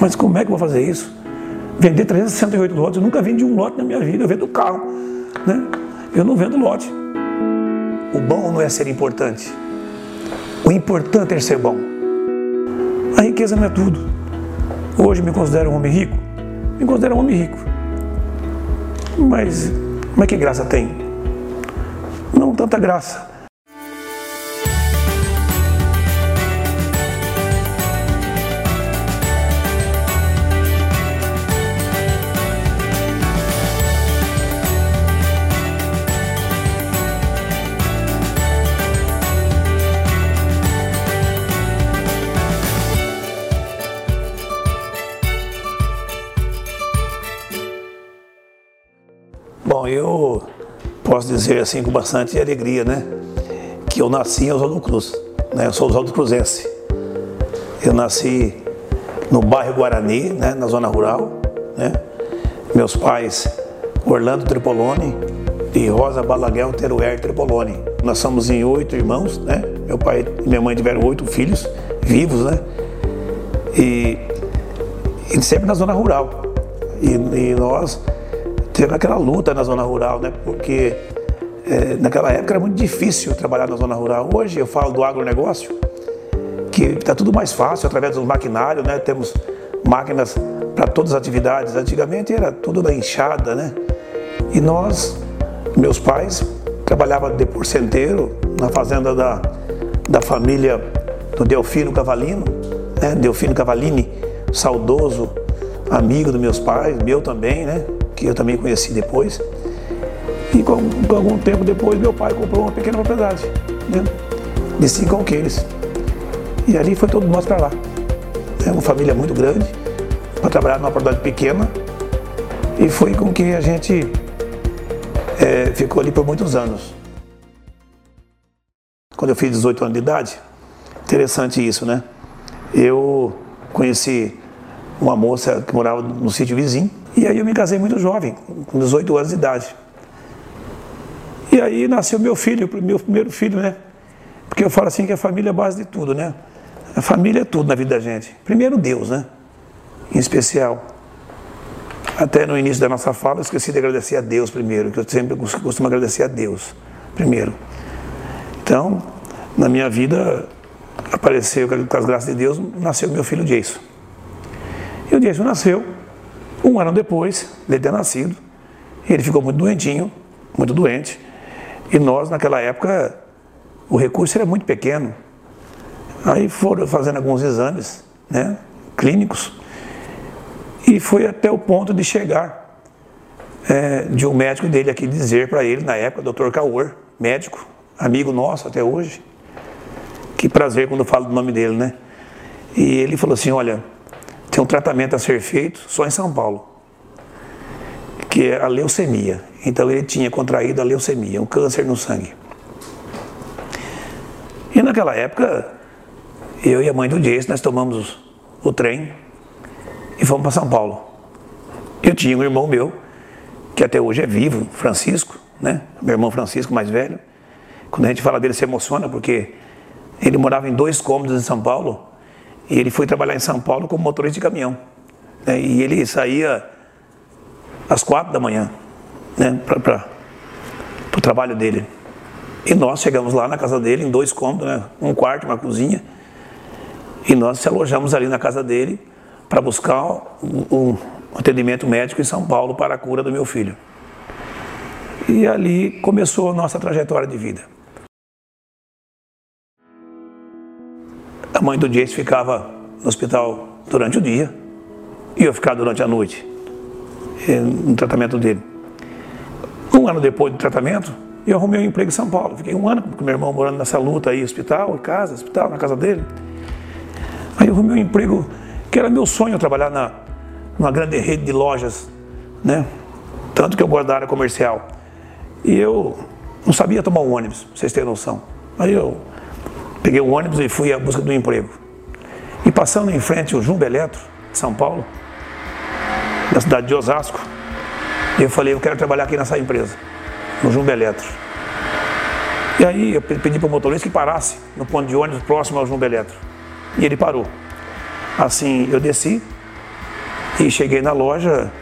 Mas como é que eu vou fazer isso? Vender 368 lotes, eu nunca vendi um lote na minha vida, eu vendo carro. Né? Eu não vendo lote. O bom não é ser importante. O importante é ser bom. A riqueza não é tudo. Hoje me considero um homem rico? Me considero um homem rico. Mas, mas que graça tem? Não tanta graça. Posso dizer assim com bastante alegria, né? Que eu nasci em Oswaldo Cruz, né? Eu sou Oswaldo Cruzense. Eu nasci no bairro Guarani, né? Na zona rural, né? Meus pais, Orlando Tripolone e Rosa Balaguel Teruer Tripolone. Nós somos em oito irmãos, né? Meu pai e minha mãe tiveram oito filhos vivos, né? E, e sempre na zona rural. E, e nós teve aquela luta na zona rural, né? Porque é, naquela época era muito difícil trabalhar na zona rural. Hoje eu falo do agronegócio, que está tudo mais fácil através dos maquinários, né? Temos máquinas para todas as atividades. Antigamente era tudo na enxada, né? E nós, meus pais, trabalhavam de porcenteiro na fazenda da, da família do Delfino Cavalino, né? Delfino Cavalini, saudoso amigo dos meus pais, meu também, né? Que eu também conheci depois. E com, com algum tempo depois, meu pai comprou uma pequena propriedade, né, de cinco alqueires. E ali foi todo nós para lá. É uma família muito grande, para trabalhar numa propriedade pequena. E foi com que a gente é, ficou ali por muitos anos. Quando eu fiz 18 anos de idade, interessante isso, né? Eu conheci uma moça que morava no sítio vizinho, e aí eu me casei muito jovem, com 18 anos de idade. E aí nasceu meu filho, meu primeiro filho, né? Porque eu falo assim que a família é a base de tudo, né? A família é tudo na vida da gente. Primeiro Deus, né? Em especial. Até no início da nossa fala, eu esqueci de agradecer a Deus primeiro, que eu sempre costumo agradecer a Deus primeiro. Então, na minha vida, apareceu, com as graças de Deus, nasceu meu filho Jason. E o Jason nasceu, um ano depois de ter nascido, ele ficou muito doentinho, muito doente. E nós, naquela época, o recurso era muito pequeno. Aí foram fazendo alguns exames né, clínicos e foi até o ponto de chegar é, de um médico dele aqui dizer para ele, na época, Dr. Kaur, médico, amigo nosso até hoje. Que prazer quando falo do nome dele, né? E ele falou assim: olha, tem um tratamento a ser feito só em São Paulo, que é a leucemia. Então ele tinha contraído a leucemia, um câncer no sangue. E naquela época, eu e a mãe do Jason, nós tomamos o trem e fomos para São Paulo. Eu tinha um irmão meu, que até hoje é vivo, Francisco, né? Meu irmão Francisco, mais velho. Quando a gente fala dele, se emociona, porque ele morava em dois cômodos em São Paulo e ele foi trabalhar em São Paulo como motorista de caminhão. Né? E ele saía às quatro da manhã né? para o trabalho dele. E nós chegamos lá na casa dele, em dois cômodos, né? um quarto, uma cozinha. E nós se alojamos ali na casa dele para buscar um, atendimento médico em São Paulo para a cura do meu filho. E ali começou a nossa trajetória de vida. A mãe do Jace ficava no hospital durante o dia e eu ficava durante a noite eh, no tratamento dele. Um ano depois do tratamento, eu arrumei um emprego em São Paulo. Fiquei um ano com meu irmão morando nessa luta aí, hospital, casa, hospital, na casa dele. Aí eu arrumei um emprego que era meu sonho trabalhar na, numa grande rede de lojas, né? Tanto que eu gosto da área comercial. E eu não sabia tomar um ônibus, pra vocês terem noção. Aí eu Peguei o ônibus e fui à busca do emprego. E passando em frente ao Jumbo Eletro, São Paulo, na cidade de Osasco, eu falei, eu quero trabalhar aqui nessa empresa, no Jumbo Eletro. E aí eu pedi para o motorista que parasse no ponto de ônibus próximo ao Jumbo Eletro. E ele parou. Assim, eu desci E cheguei na loja,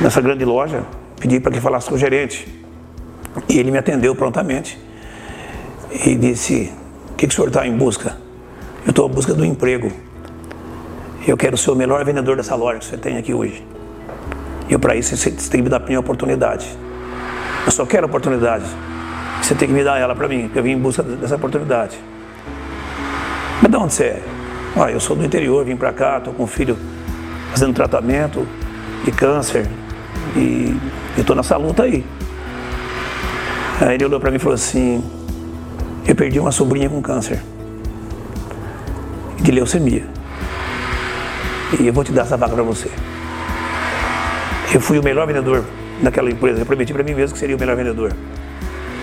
nessa grande loja, pedi para que falasse com o gerente. E ele me atendeu prontamente e disse: que, que o senhor está em busca? Eu estou em busca do emprego. Eu quero ser o melhor vendedor dessa loja que você tem aqui hoje. E para isso você tem que me dar a minha oportunidade. Eu só quero a oportunidade. Você tem que me dar ela para mim, porque eu vim em busca dessa oportunidade. Mas de onde você é? Ah, eu sou do interior, vim para cá, estou com um filho fazendo tratamento de câncer e estou nessa luta aí. Aí ele olhou para mim e falou assim: Eu perdi uma sobrinha com câncer de leucemia. E eu vou te dar essa vaga para você. Eu fui o melhor vendedor daquela empresa. Eu prometi para mim mesmo que seria o melhor vendedor.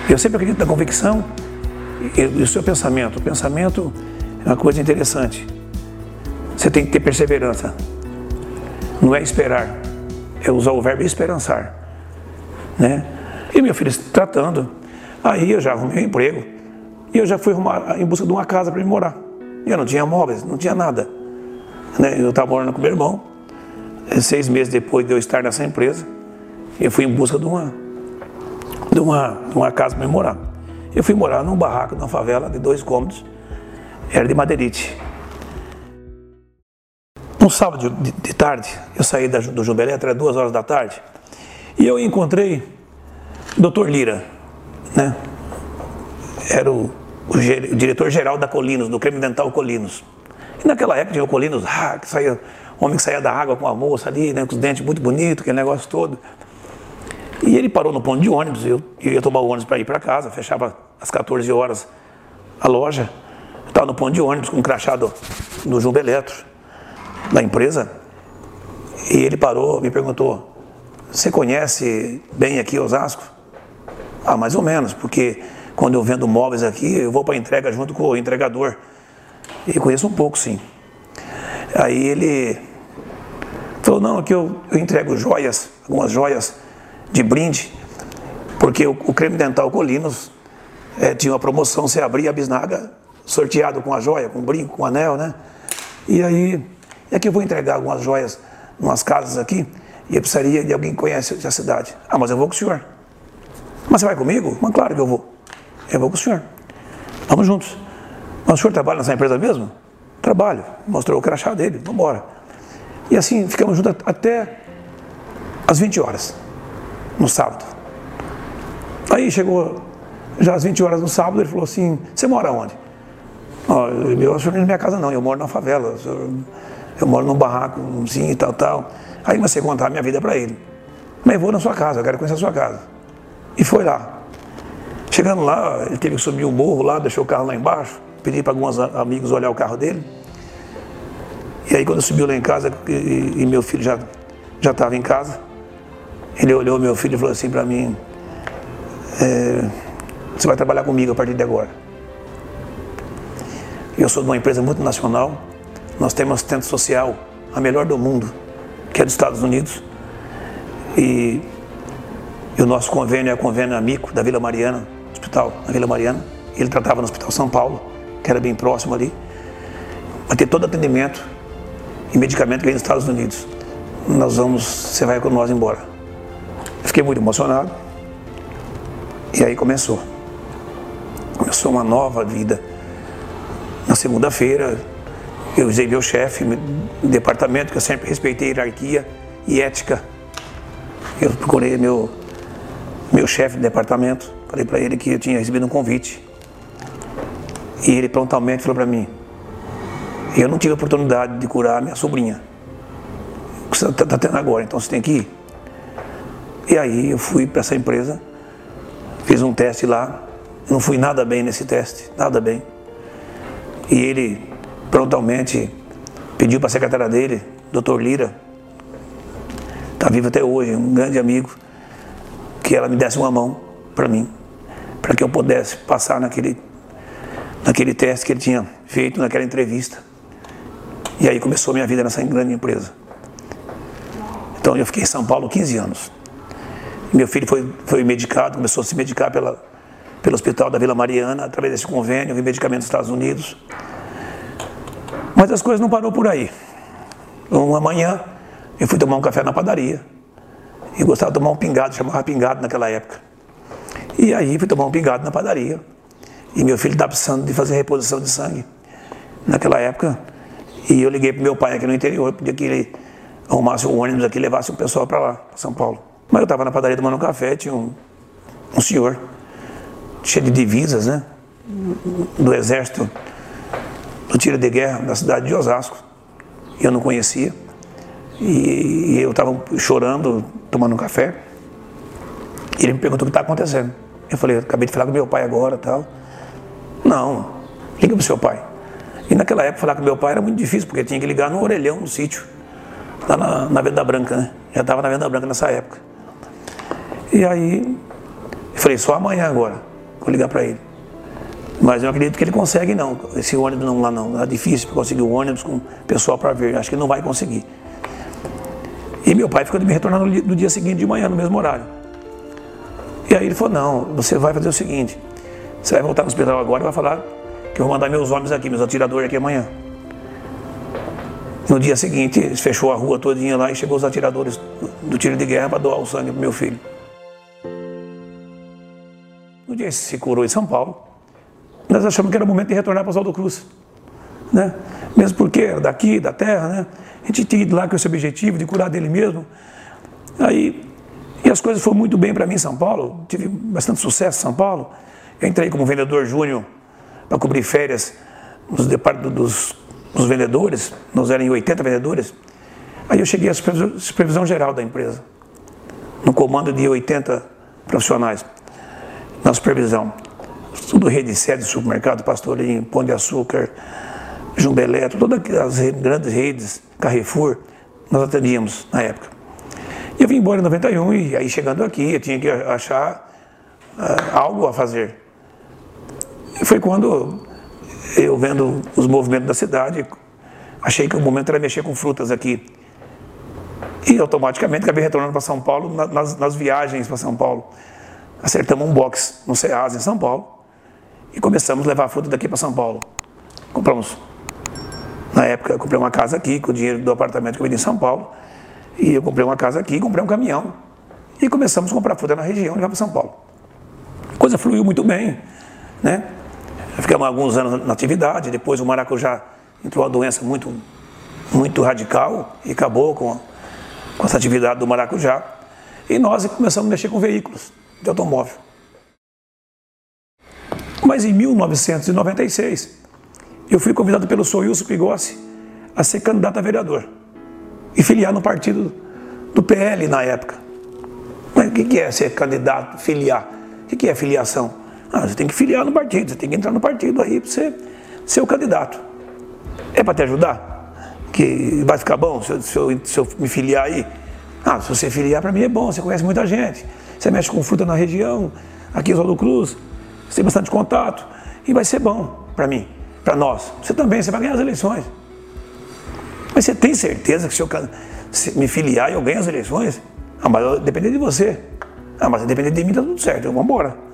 Eu sempre acredito na convicção e, o seu pensamento. O pensamento é uma coisa interessante. Você tem que ter perseverança. Não é esperar, é usar o verbo esperançar. Né? E meu filho tratando. Aí eu já arrumei um emprego. E eu já fui arrumar, em busca de uma casa para me morar. E eu não tinha móveis, não tinha nada. Né? Eu estava morando com meu irmão. Seis meses depois de eu estar nessa empresa, eu fui em busca de uma, de uma, de uma casa para me morar. Eu fui morar num barraco, numa favela de dois cômodos. Era de madeirite. Um sábado de, de tarde, eu saí da, do Jumbeletra, duas horas da tarde, e eu encontrei doutor Lira, né? Era o, o, o diretor-geral da Colinos, do Creme Dental Colinos. E naquela época tinha o Colinos, ah, que saía, homem que saía da água com a moça ali, né, com os dentes muito bonitos, aquele negócio todo. E ele parou no ponto de ônibus, eu, eu ia tomar o ônibus para ir para casa, fechava às 14 horas a loja. Estava no ponto de ônibus com um crachado do Jumbo Eletro da empresa, e ele parou, me perguntou: Você conhece bem aqui Osasco? Ah, mais ou menos, porque quando eu vendo móveis aqui, eu vou para entrega junto com o entregador. E conheço um pouco, sim. Aí ele falou: Não, aqui eu, eu entrego joias, algumas joias de brinde, porque o, o creme dental Colinos é, tinha uma promoção, você abria a bisnaga, sorteado com a joia, com brinco, com anel, né? E aí e aqui eu vou entregar algumas joias umas casas aqui e eu precisaria de alguém que conhece a cidade. Ah, mas eu vou com o senhor. Mas você vai comigo? Mas claro que eu vou. Eu vou com o senhor. Vamos juntos. Mas o senhor trabalha nessa empresa mesmo? Trabalho. Mostrou o crachá dele. Vamos embora. E assim ficamos juntos até às 20 horas, no sábado. Aí chegou já às 20 horas no sábado, ele falou assim: Você mora onde? Oh, eu, eu, eu não é minha casa não, eu moro na favela. Eu, eu moro num barraco, sim e tal, tal. Aí comecei a contar a minha vida para ele. Mas vou na sua casa, eu quero conhecer a sua casa. E foi lá. Chegando lá, ele teve que subir um morro lá, deixou o carro lá embaixo, pedi para alguns amigos olhar o carro dele. E aí quando subiu lá em casa, e, e meu filho já já estava em casa, ele olhou meu filho e falou assim para mim, é, você vai trabalhar comigo a partir de agora. Eu sou de uma empresa multinacional, nós temos assistente social, a melhor do mundo, que é dos Estados Unidos. E, e o nosso convênio é o convênio Amico, da Vila Mariana, hospital, na Vila Mariana. Ele tratava no Hospital São Paulo, que era bem próximo ali. Vai ter todo atendimento e medicamento que vem dos Estados Unidos. Nós vamos, você vai com nós embora. Fiquei muito emocionado. E aí começou. Começou uma nova vida. Na segunda-feira, eu usei meu chefe no departamento, que eu sempre respeitei hierarquia e ética. Eu procurei meu, meu chefe de departamento, falei para ele que eu tinha recebido um convite. E ele prontamente falou para mim: Eu não tive a oportunidade de curar minha sobrinha. Você está tá tendo agora, então você tem que ir. E aí eu fui para essa empresa, fiz um teste lá, não fui nada bem nesse teste, nada bem. E ele prontamente pediu para a secretária dele, doutor Lira, está vivo até hoje, um grande amigo, que ela me desse uma mão para mim, para que eu pudesse passar naquele, naquele teste que ele tinha feito naquela entrevista. E aí começou a minha vida nessa grande empresa. Então eu fiquei em São Paulo 15 anos. Meu filho foi, foi medicado, começou a se medicar pela, pelo hospital da Vila Mariana, através desse convênio, vi medicamentos dos Estados Unidos. Mas as coisas não parou por aí. Uma manhã, eu fui tomar um café na padaria. E gostava de tomar um pingado, chamava pingado naquela época. E aí fui tomar um pingado na padaria. E meu filho estava precisando de fazer reposição de sangue naquela época. E eu liguei para meu pai aqui no interior, pedia que ele arrumasse um ônibus aqui e levasse o pessoal para lá, para São Paulo. Mas eu estava na padaria tomando um café, tinha um, um senhor cheio de divisas, né? Do exército do tiro de guerra da cidade de Osasco. Eu não conhecia. E, e eu estava chorando, tomando um café. E ele me perguntou o que está acontecendo. Eu falei, acabei de falar com meu pai agora tal. Não, liga para o seu pai. E naquela época falar com meu pai era muito difícil, porque tinha que ligar no orelhão, no sítio, lá na, na Venda Branca, né? Já estava na Venda Branca nessa época. E aí, eu falei, só amanhã agora, vou ligar para ele. Mas eu acredito que ele consegue não, esse ônibus não lá não, é difícil conseguir o ônibus com pessoal para ver, acho que ele não vai conseguir. E meu pai ficou de me retornar no, no dia seguinte de manhã, no mesmo horário. E aí ele falou, não, você vai fazer o seguinte, você vai voltar no hospital agora e vai falar que eu vou mandar meus homens aqui, meus atiradores aqui amanhã. No dia seguinte, fechou a rua todinha lá e chegou os atiradores do tiro de guerra para doar o sangue para meu filho. No dia que se curou em São Paulo, nós achamos que era o momento de retornar para Oswaldo Cruz. Né? Mesmo porque era daqui, da terra, né? A gente tinha ido lá com esse objetivo de curar dele mesmo. Aí, e as coisas foram muito bem para mim em São Paulo, tive bastante sucesso em São Paulo. Eu entrei como vendedor júnior para cobrir férias nos departamentos dos, dos vendedores, nós éramos 80 vendedores. Aí eu cheguei à supervisão geral da empresa, no comando de 80 profissionais, na supervisão. Tudo rede sede, supermercado, Pastorinho, Pão de Açúcar, Jumbelé, todas as grandes redes, Carrefour, nós atendíamos na época. E eu vim embora em 91 e aí chegando aqui eu tinha que achar uh, algo a fazer. E foi quando eu vendo os movimentos da cidade, achei que o momento era mexer com frutas aqui. E automaticamente acabei retornando para São Paulo nas, nas viagens para São Paulo. Acertamos um box no Ceasa em São Paulo e começamos a levar fruta daqui para São Paulo. Compramos, na época, eu comprei uma casa aqui com o dinheiro do apartamento que eu vendi em São Paulo. E eu comprei uma casa aqui, comprei um caminhão e começamos a comprar fruta na região e levar para São Paulo. A coisa fluiu muito bem, né? Ficamos alguns anos na atividade, depois o maracujá entrou uma doença muito, muito radical e acabou com, com essa atividade do maracujá. E nós começamos a mexer com veículos de automóvel. Mas em 1996, eu fui convidado pelo Soilson Pigossi a ser candidato a vereador e filiar no partido do PL na época. Mas o que é ser candidato, filiar? O que é filiação? Ah, você tem que filiar no partido, você tem que entrar no partido aí para você ser o candidato. É para te ajudar? Que vai ficar bom se eu, se, eu, se eu, me filiar aí? Ah, se você filiar para mim é bom, você conhece muita gente, você mexe com fruta na região, aqui em Oswaldo Cruz, você tem bastante contato e vai ser bom para mim, para nós. Você também, você vai ganhar as eleições. Mas você tem certeza que se eu se me filiar e eu ganho as eleições? Ah, mas depender de você. Ah, mas depender de mim tá tudo certo, vamos embora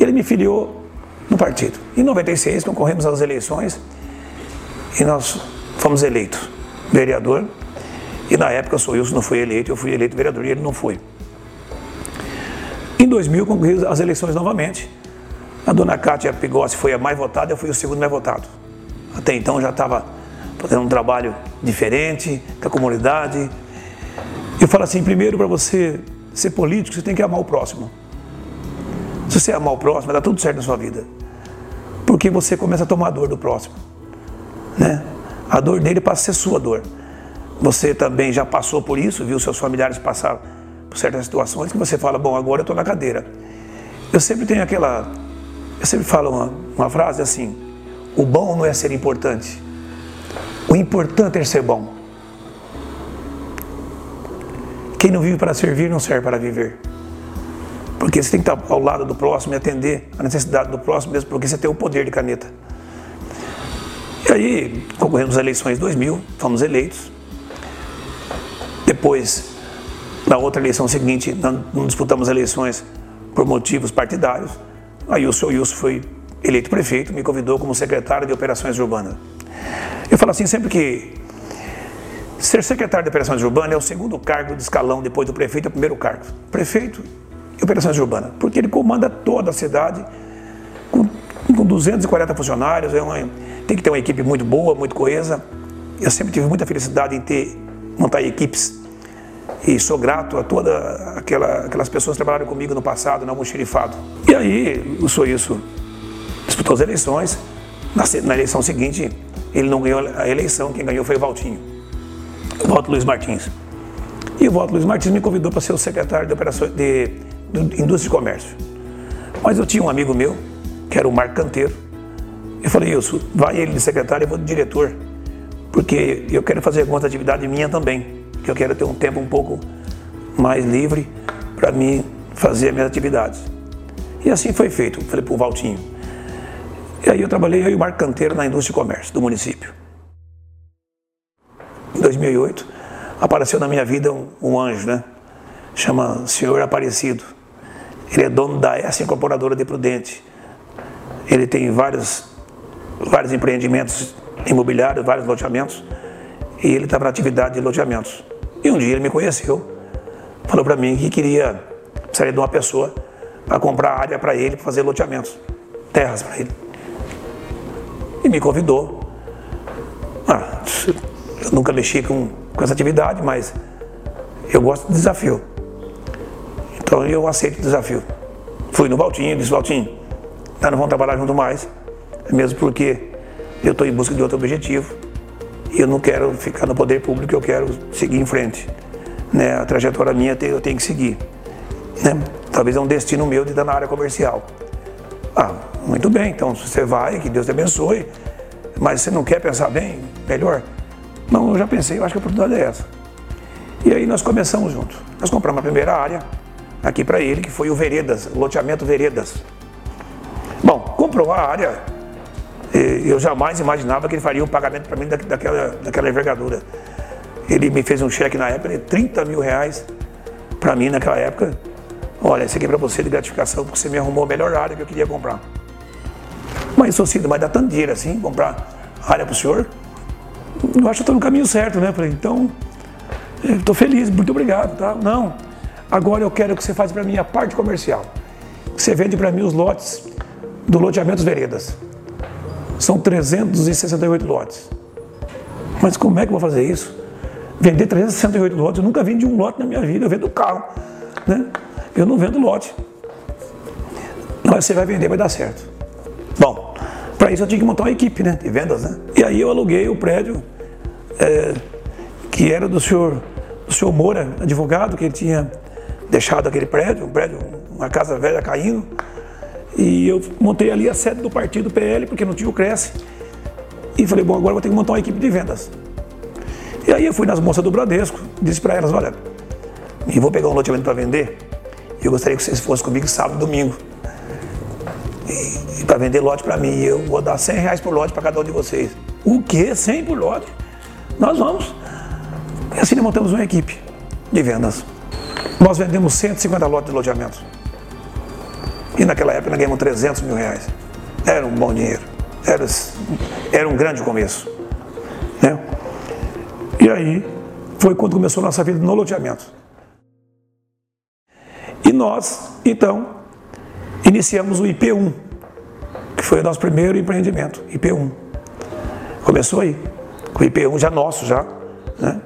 ele me filiou no partido. Em 96, concorremos às eleições e nós fomos eleitos vereador. E na época o Wilson não foi eleito, eu fui eleito vereador e ele não foi. Em 2000 concorri às eleições novamente. A dona Cátia Pigossi foi a mais votada, eu fui o segundo mais votado. Até então já estava fazendo um trabalho diferente com a comunidade. Eu falo assim, primeiro para você ser político, você tem que amar o próximo. Se você amar o próximo, dar tudo certo na sua vida. Porque você começa a tomar a dor do próximo. Né? A dor dele passa a ser sua dor. Você também já passou por isso, viu seus familiares passar por certas situações que você fala, bom, agora eu estou na cadeira. Eu sempre tenho aquela. Eu sempre falo uma, uma frase assim: o bom não é ser importante, o importante é ser bom. Quem não vive para servir não serve para viver. Porque você tem que estar ao lado do próximo e atender a necessidade do próximo, mesmo porque você tem o poder de caneta. E aí, concorremos às eleições de 2000, fomos eleitos. Depois, na outra eleição seguinte, não disputamos eleições por motivos partidários. Aí o senhor Wilson foi eleito prefeito, me convidou como secretário de operações urbanas. Eu falo assim, sempre que Ser secretário de Operações Urbanas é o segundo cargo de escalão depois do prefeito, é o primeiro cargo. Prefeito e Operações Urbanas, porque ele comanda toda a cidade com, com 240 funcionários, é uma, tem que ter uma equipe muito boa, muito coesa. Eu sempre tive muita felicidade em ter montar equipes e sou grato a todas aquela, aquelas pessoas que trabalharam comigo no passado, no almoxerifado. E aí, o Sou Isso disputou as eleições, na, na eleição seguinte, ele não ganhou a eleição, quem ganhou foi o Valtinho o voto Luiz Martins. E o voto Luiz Martins me convidou para ser o secretário de operações de, de, Indústria e Comércio. Mas eu tinha um amigo meu, que era o Marco Canteiro. Eu falei, isso, vai ele de secretário eu vou de diretor. Porque eu quero fazer algumas atividades minhas também. Que eu quero ter um tempo um pouco mais livre para mim fazer as minhas atividades. E assim foi feito. Falei para o Valtinho. E aí eu trabalhei, eu e o Marco Canteiro, na indústria e comércio do município em 2008, apareceu na minha vida um, um anjo, né? Chama Senhor Aparecido. Ele é dono da S Incorporadora de Prudente. Ele tem vários, vários empreendimentos imobiliários, vários loteamentos, e ele estava na atividade de loteamentos. E um dia ele me conheceu, falou para mim que queria, precisaria de uma pessoa para comprar área para ele, para fazer loteamentos, terras para ele. E me convidou. Ah, eu nunca mexi com, com essa atividade, mas eu gosto de desafio. Então eu aceito o desafio. Fui no Valtinho, disse, Valtinho, nós não vamos trabalhar junto mais, mesmo porque eu estou em busca de outro objetivo eu não quero ficar no poder público, eu quero seguir em frente. Né? A trajetória minha eu tenho que seguir. Né? Talvez é um destino meu de estar na área comercial. Ah, muito bem, então você vai, que Deus te abençoe, mas você não quer pensar bem, melhor, não, eu já pensei, eu acho que a oportunidade é essa. E aí nós começamos juntos. Nós compramos a primeira área aqui para ele, que foi o Veredas, o loteamento Veredas. Bom, comprou a área, eu jamais imaginava que ele faria um pagamento para mim daquela, daquela envergadura. Ele me fez um cheque na época de 30 mil reais para mim naquela época. Olha, esse aqui é para você de gratificação, porque você me arrumou a melhor área que eu queria comprar. Mas, Socido, mas dá tanto dinheiro assim, comprar área para o senhor? eu acho que estou no caminho certo, né? Falei, então, estou feliz, muito obrigado, tá? Não, agora eu quero que você faça para mim a parte comercial. Você vende para mim os lotes do loteamento Veredas. São 368 lotes. Mas como é que eu vou fazer isso? Vender 368 lotes, eu nunca vendi um lote na minha vida, eu vendo carro, né? Eu não vendo lote. Mas você vai vender, vai dar certo. Bom, para isso eu tinha que montar uma equipe né, de vendas. Né? E aí eu aluguei o prédio é, que era do senhor, do senhor Moura, advogado, que ele tinha deixado aquele prédio, um prédio, uma casa velha caindo. E eu montei ali a sede do partido PL, porque não tinha o Cresce. E falei, bom, agora vou ter que montar uma equipe de vendas. E aí eu fui nas moças do Bradesco, disse para elas, olha, eu vou pegar um loteamento para vender, e eu gostaria que vocês fossem comigo sábado e domingo para vender lote para mim. Eu vou dar 100 reais por lote para cada um de vocês. O quê? 100 por lote? Nós vamos. E assim montamos uma equipe de vendas. Nós vendemos 150 lotes de loteamento. Naquela época nós ganhamos 300 mil reais. Era um bom dinheiro. Era, era um grande começo. Né? E aí foi quando começou a nossa vida no loteamento. E nós, então, iniciamos o IP1 que foi o nosso primeiro empreendimento, IP1. Começou aí, com o IP1 já nosso já, né?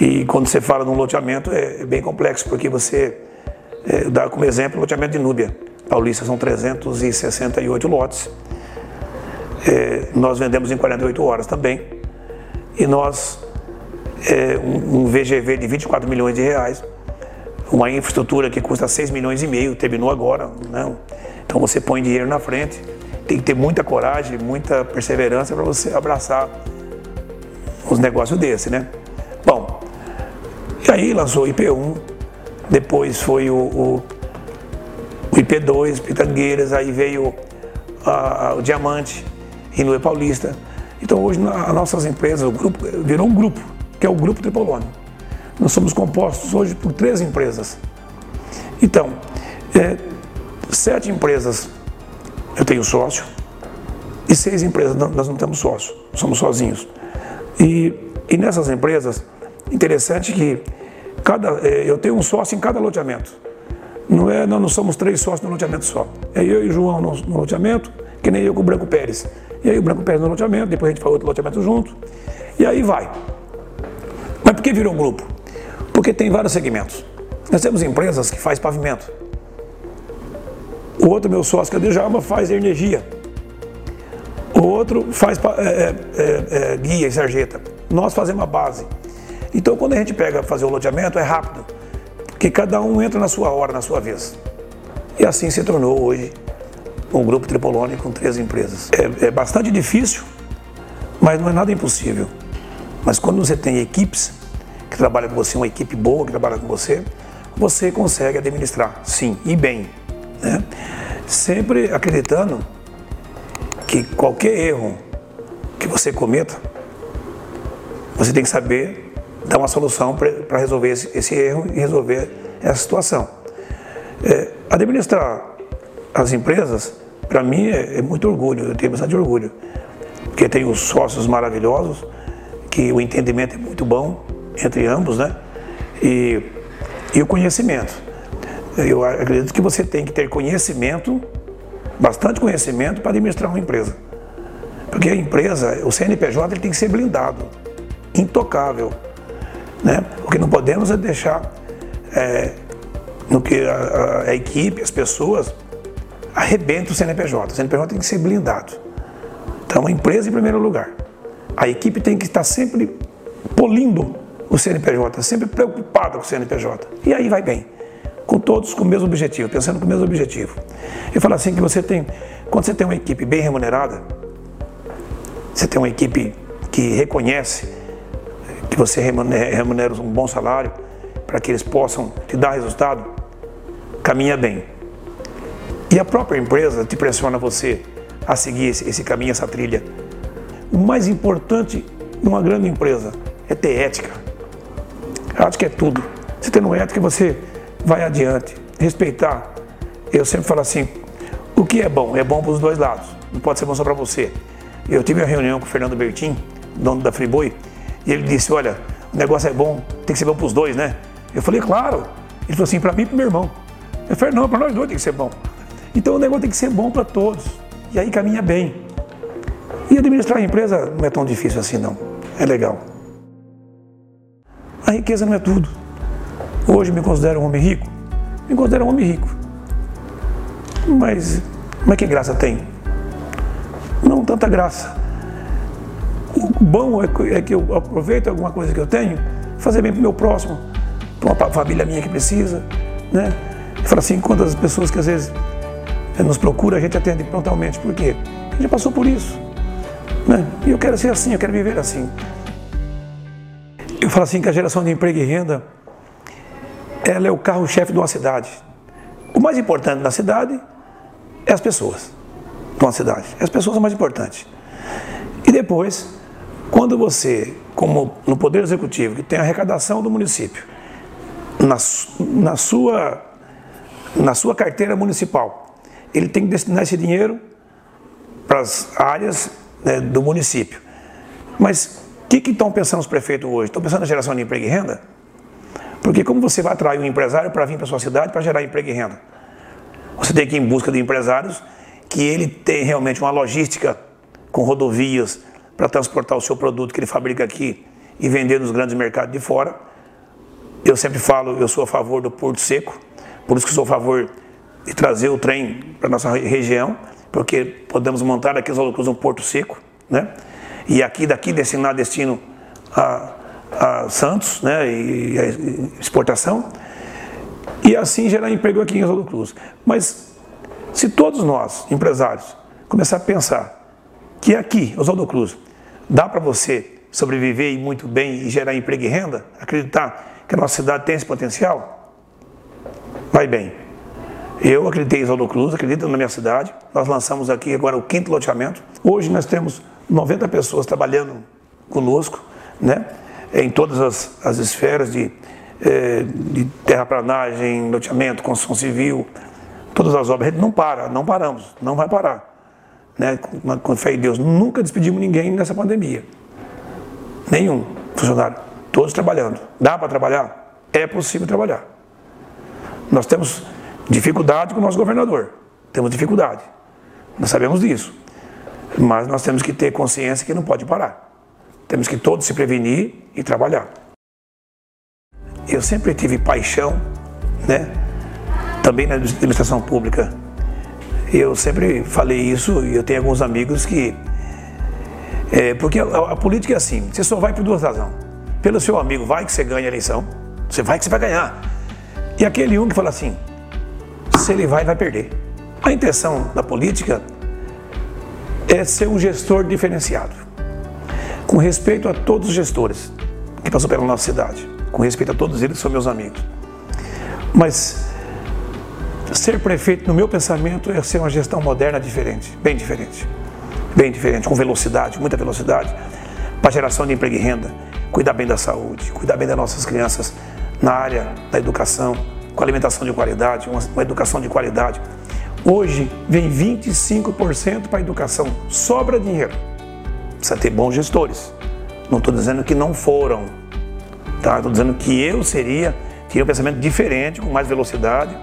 E quando você fala num loteamento é, é bem complexo, porque você é, dá como exemplo o loteamento de Núbia. Paulista são 368 lotes. É, nós vendemos em 48 horas também. E nós, é, um, um VGV de 24 milhões de reais, uma infraestrutura que custa 6 milhões e meio, terminou agora. Né? Então você põe dinheiro na frente tem que ter muita coragem, muita perseverança para você abraçar os negócios desse, né? Bom, e aí lançou o IP1, depois foi o, o, IP2, Pitangueiras, aí veio a, a, o Diamante, Inoue Paulista. Então hoje as nossas empresas, o grupo, virou um grupo, que é o Grupo Tripolônio. Nós somos compostos hoje por três empresas. Então, é, sete empresas eu tenho sócio e seis empresas, nós não temos sócio, somos sozinhos. E, e nessas empresas, Interessante que cada, é, eu tenho um sócio em cada loteamento. Não é, nós não somos três sócios no loteamento só. É eu e o João no, no loteamento, que nem eu com o Branco Pérez. E aí o Branco Pérez no loteamento, depois a gente faz outro loteamento junto. E aí vai. Mas por que virou grupo? Porque tem vários segmentos. Nós temos empresas que fazem pavimento. O outro, meu sócio, que é o Djalma, faz energia. O outro faz é, é, é, é, guia e sarjeta. Nós fazemos a base. Então, quando a gente pega fazer o loteamento, é rápido. Porque cada um entra na sua hora, na sua vez. E assim se tornou hoje um grupo Tripolone com três empresas. É, é bastante difícil, mas não é nada impossível. Mas quando você tem equipes que trabalham com você, uma equipe boa que trabalha com você, você consegue administrar, sim, e bem. Né? Sempre acreditando que qualquer erro que você cometa, você tem que saber dar uma solução para resolver esse, esse, erro e resolver essa situação. É, administrar as empresas, para mim, é, é, muito orgulho, eu tenho bastante orgulho, porque tenho sócios maravilhosos, que o entendimento é muito bom entre ambos, né? E, e o conhecimento. Eu acredito que você tem que ter conhecimento, bastante conhecimento, para administrar uma empresa. Porque a empresa, o CNPJ, ele tem que ser blindado, intocável. Né? O que não podemos é deixar é, no que a, a, equipe, as pessoas, arrebentam o CNPJ. O CNPJ tem que ser blindado. Então, a empresa em primeiro lugar. A equipe tem que estar sempre polindo o CNPJ, sempre preocupada com o CNPJ. E aí vai bem. Com todos com o mesmo objetivo, pensando com o mesmo objetivo. Eu falo assim que você tem, quando você tem uma equipe bem remunerada, você tem uma equipe que reconhece que você remunera um bom salário para que eles possam te dar resultado, caminha bem. E a própria empresa te pressiona você a seguir esse, esse caminho, essa trilha. O mais importante numa grande empresa é ter ética. Acho que é tudo. Se tendo ética, você vai adiante. Respeitar. Eu sempre falo assim: o que é bom? É bom para os dois lados. Não pode ser bom só para você. Eu tive uma reunião com o Fernando Bertin, dono da Friboi, e ele disse: Olha, o negócio é bom, tem que ser bom para os dois, né? Eu falei: Claro. Ele falou assim: Para mim e para meu irmão. Eu falei: Não, para nós dois tem que ser bom. Então o negócio tem que ser bom para todos. E aí caminha bem. E administrar a empresa não é tão difícil assim, não. É legal. A riqueza não é tudo. Hoje me considero um homem rico? Me considero um homem rico. Mas, mas que graça tem? Não tanta graça. O bom é que eu aproveito alguma coisa que eu tenho, fazer bem para o meu próximo, para uma família minha que precisa. Né? Eu falo assim, quantas pessoas que às vezes eh, nos procura, a gente atende prontamente. Por quê? A gente passou por isso. Né? E eu quero ser assim, eu quero viver assim. Eu falo assim que a geração de emprego e renda, ela é o carro-chefe de uma cidade. O mais importante na cidade é as pessoas de uma cidade. As pessoas são mais importantes. E depois, quando você, como no Poder Executivo, que tem a arrecadação do município, na, na, sua, na sua carteira municipal, ele tem que destinar esse dinheiro para as áreas né, do município. Mas o que, que estão pensando os prefeitos hoje? Estão pensando na geração de emprego e renda? Porque como você vai atrair um empresário para vir para sua cidade para gerar emprego e renda? Você tem que ir em busca de empresários que ele tem realmente uma logística com rodovias para transportar o seu produto que ele fabrica aqui e vender nos grandes mercados de fora. Eu sempre falo, eu sou a favor do Porto Seco, por isso que sou a favor e trazer o trem para nossa região, porque podemos montar aqui os Holocruz um porto seco, né? E aqui daqui destinar destino a, a Santos, né? E, a exportação. E assim gerar emprego aqui em Oswaldo Cruz. Mas se todos nós, empresários, começar a pensar que aqui, Oswaldo Cruz, dá para você sobreviver e muito bem e gerar emprego e renda, acreditar que a nossa cidade tem esse potencial, vai bem. Eu acreditei em Oswaldo Cruz, acredito na minha cidade. Nós lançamos aqui agora o quinto loteamento. Hoje nós temos 90 pessoas trabalhando conosco, né? em todas as, as esferas de, é, de terraplanagem, loteamento, construção civil, todas as obras. Não para, não paramos, não vai parar. Né? Com fé em Deus, nunca despedimos ninguém nessa pandemia. Nenhum funcionário. Todos trabalhando. Dá para trabalhar? É possível trabalhar. Nós temos dificuldade com o nosso governador. Temos dificuldade. Nós sabemos disso. Mas nós temos que ter consciência que não pode parar. Temos que todos se prevenir e trabalhar. Eu sempre tive paixão, né? Também na administração pública. Eu sempre falei isso e eu tenho alguns amigos que. É, porque a, a, política é assim: você só vai por duas razões. Pelo seu amigo, vai que você ganha a eleição. Você vai que você vai ganhar. E aquele um que fala assim: se ele vai, vai perder. A intenção da política é ser um gestor diferenciado, com respeito a todos os gestores que passou pela nossa cidade, com respeito a todos eles que são meus amigos. Mas ser prefeito, no meu pensamento, é ser uma gestão moderna diferente, bem diferente, bem diferente, com velocidade, muita velocidade, para geração de emprego e renda, cuidar bem da saúde, cuidar bem das nossas crianças na área da educação, com alimentação de qualidade, uma, uma educação de qualidade Hoje vem 25% para a educação, sobra dinheiro. Precisa ter bons gestores. Não estou dizendo que não foram, tá? Estou dizendo que eu seria, teria um pensamento diferente, com mais velocidade.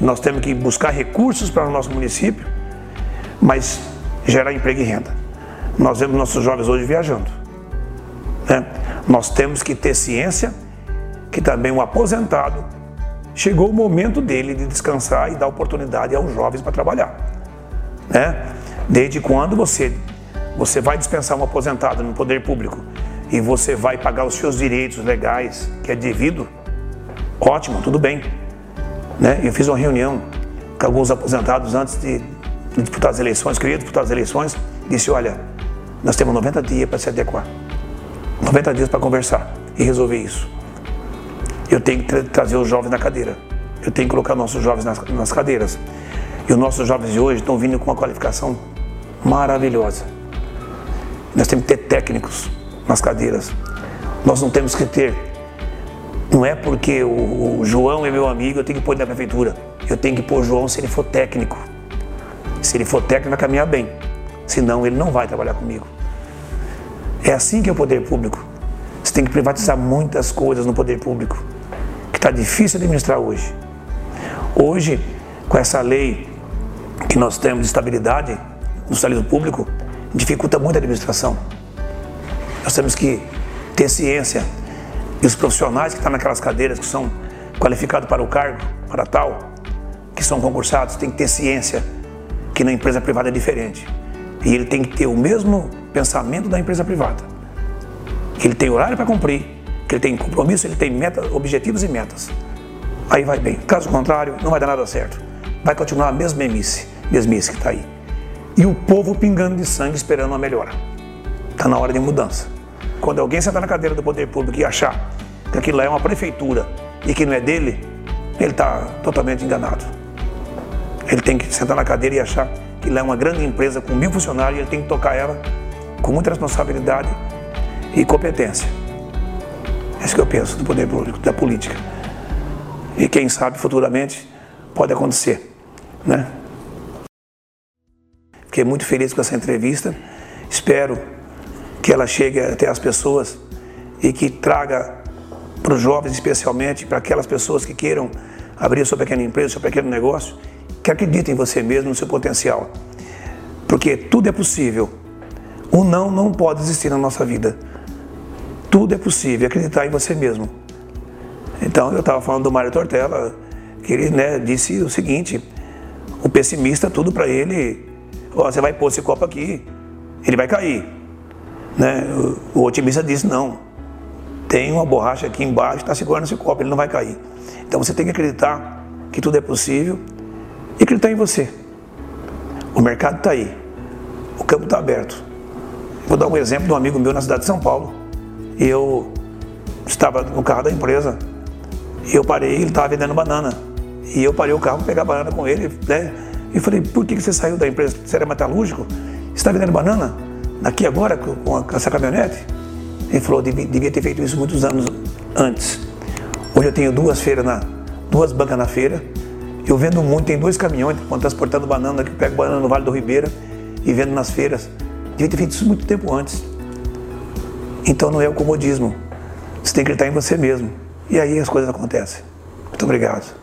Nós temos que buscar recursos para o nosso município, mas gerar emprego e renda. Nós vemos nossos jovens hoje viajando. Né? Nós temos que ter ciência que também um aposentado chegou o momento dele de descansar e dar oportunidade aos jovens para trabalhar. Né? Desde quando você, você vai dispensar um aposentado no poder público e você vai pagar os seus direitos legais, que é devido, ótimo, tudo bem. Né? Eu fiz uma reunião com alguns aposentados antes de, de disputar as eleições, queria disputar as eleições, disse, olha, nós temos 90 dias para se adequar. 90 dias para conversar e resolver isso. Eu tenho que trazer os jovens na cadeira. Eu tenho que colocar nossos jovens nas, nas cadeiras. E os nossos jovens de hoje estão vindo com uma qualificação maravilhosa. Nós temos que ter técnicos nas cadeiras. Nós não temos que ter. Não é porque o, o João é meu amigo, eu tenho que pôr ele na prefeitura. Eu tenho que pôr o João se ele for técnico. Se ele for técnico, vai caminhar bem. Senão, ele não vai trabalhar comigo. É assim que é o poder público. Você tem que privatizar muitas coisas no poder público que está difícil administrar hoje. Hoje, com essa lei que nós temos de estabilidade no salário público, dificulta muito a administração. Nós temos que ter ciência e os profissionais que estão naquelas cadeiras que são qualificados para o cargo, para tal, que são concursados, têm que ter ciência que na empresa privada é diferente. E ele tem que ter o mesmo pensamento da empresa privada. Ele tem horário para cumprir, que ele tem compromisso, ele tem meta, objetivos e metas. Aí vai bem. Caso contrário, não vai dar nada certo. Vai continuar a mesma mesmice, mesmice que está aí. E o povo pingando de sangue esperando uma melhora. Está na hora de mudança. Quando alguém sentar na cadeira do poder público e achar que aquilo é uma prefeitura e que não é dele, ele está totalmente enganado. Ele tem que sentar na cadeira e achar que lá é uma grande empresa com mil funcionários e ele tem que tocar ela com muita responsabilidade e competência. É isso que eu penso do poder público, da política. E quem sabe futuramente pode acontecer. Né? Fiquei muito feliz com essa entrevista. Espero que ela chegue até as pessoas e que traga para os jovens, especialmente, para aquelas pessoas que queiram abrir sua pequena empresa, seu pequeno negócio, que acreditem em você mesmo, no seu potencial. Porque tudo é possível. O não não pode existir na nossa vida. Tudo é possível, acreditar em você mesmo. Então eu estava falando do Mário Tortella, que ele né, disse o seguinte: o pessimista, tudo para ele, oh, você vai pôr esse copo aqui, ele vai cair. Né? O, otimista disse: não, tem uma borracha aqui embaixo, está segurando esse copo, ele não vai cair. Então você tem que acreditar que tudo é possível e acreditar em você. O mercado está aí, o campo está aberto. Vou dar um exemplo de um amigo meu na cidade de São Paulo eu estava no carro da empresa e eu parei, ele estava vendendo banana. E eu parei o carro para pegar banana com ele, né? E falei, por que você saiu da empresa? Você era metalúrgico? Você está vendendo banana? Aqui agora, com essa caminhonete? Ele falou, devia, ter feito isso muitos anos antes. Hoje eu tenho duas feiras, na, duas bancas na feira. Eu vendo muito, tem dois caminhões transportando banana, que eu pego banana no Vale do Ribeira e vendo nas feiras. Devia ter feito isso muito tempo antes. Então não é o comodismo. Você tem que acreditar em você mesmo. E aí as coisas acontecem. Muito obrigado.